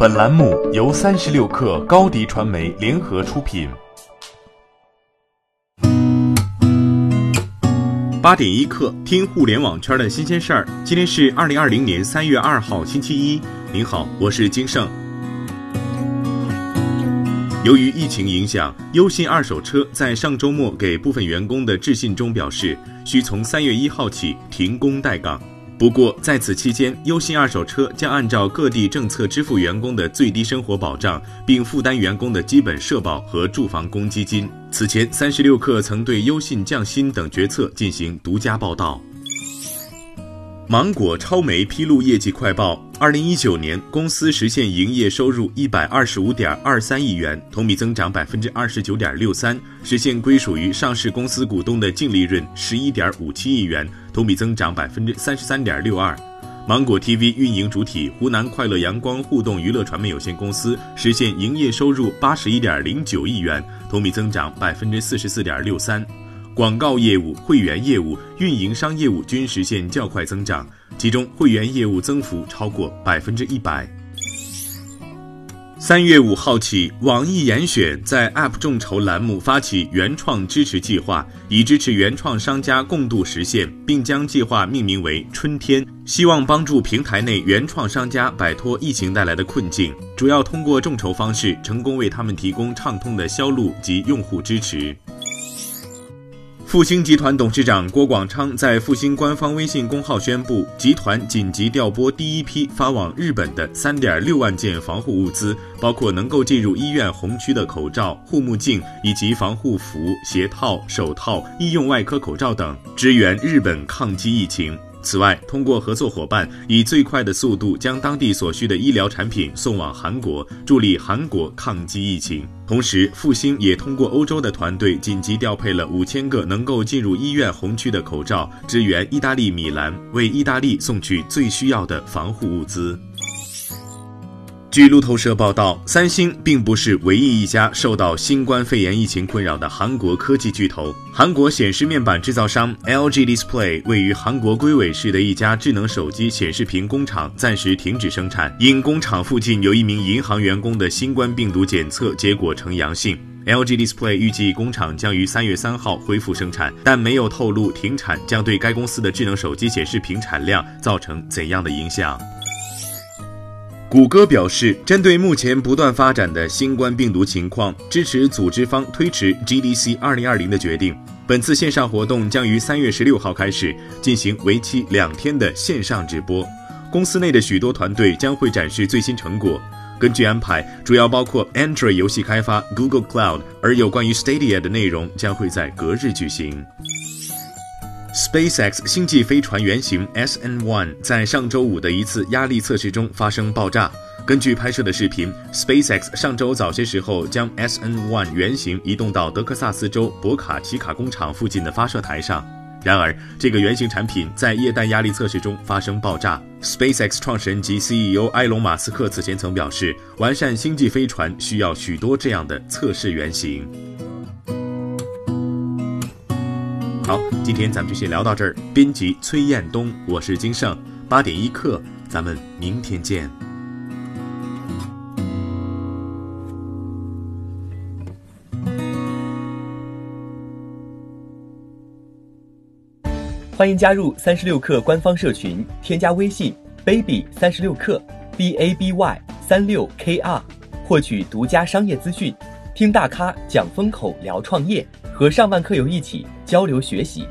本栏目由三十六氪高低传媒联合出品。八点一刻，听互联网圈的新鲜事儿。今天是二零二零年三月二号，星期一。您好，我是金盛。由于疫情影响，优信二手车在上周末给部分员工的致信中表示，需从三月一号起停工待岗。不过，在此期间，优信二手车将按照各地政策支付员工的最低生活保障，并负担员工的基本社保和住房公积金。此前，三十六氪曾对优信降薪等决策进行独家报道。芒果超媒披露业绩快报：二零一九年，公司实现营业收入一百二十五点二三亿元，同比增长百分之二十九点六三，实现归属于上市公司股东的净利润十一点五七亿元，同比增长百分之三十三点六二。芒果 TV 运营主体湖南快乐阳光互动娱乐传媒有限公司实现营业收入八十一点零九亿元，同比增长百分之四十四点六三。广告业务、会员业务、运营商业务均实现较快增长，其中会员业务增幅超过百分之一百。三月五号起，网易严选在 App 众筹栏目发起原创支持计划，以支持原创商家共度实现，并将计划命名为“春天”，希望帮助平台内原创商家摆脱疫情带来的困境，主要通过众筹方式成功为他们提供畅通的销路及用户支持。复星集团董事长郭广昌在复星官方微信公号宣布，集团紧急调拨第一批发往日本的三点六万件防护物资，包括能够进入医院红区的口罩、护目镜以及防护服、鞋套、手套、医用外科口罩等，支援日本抗击疫情。此外，通过合作伙伴，以最快的速度将当地所需的医疗产品送往韩国，助力韩国抗击疫情。同时，复兴也通过欧洲的团队紧急调配了五千个能够进入医院红区的口罩，支援意大利米兰，为意大利送去最需要的防护物资。据路透社报道，三星并不是唯一一家受到新冠肺炎疫情困扰的韩国科技巨头。韩国显示面板制造商 LG Display 位于韩国龟尾市的一家智能手机显示屏工厂暂时停止生产，因工厂附近有一名银行员工的新冠病毒检测结果呈阳性。LG Display 预计工厂将于三月三号恢复生产，但没有透露停产将对该公司的智能手机显示屏产量造成怎样的影响。谷歌表示，针对目前不断发展的新冠病毒情况，支持组织方推迟 GDC 2020的决定。本次线上活动将于三月十六号开始进行，为期两天的线上直播。公司内的许多团队将会展示最新成果。根据安排，主要包括 Android 游戏开发、Google Cloud，而有关于 Stadia 的内容将会在隔日举行。SpaceX 星际飞船原型 SN1 在上周五的一次压力测试中发生爆炸。根据拍摄的视频，SpaceX 上周早些时候将 SN1 原型移动到德克萨斯州博卡奇卡工厂附近的发射台上。然而，这个原型产品在液氮压力测试中发生爆炸。SpaceX 创始人及 CEO 埃隆·马斯克此前曾表示，完善星际飞船需要许多这样的测试原型。好，今天咱们就先聊到这儿。编辑崔彦东，我是金盛，八点一刻，咱们明天见。欢迎加入三十六氪官方社群，添加微信 baby 三十六氪 b a b y 三六 k r，获取独家商业资讯，听大咖讲风口，聊创业。和上万客友一起交流学习。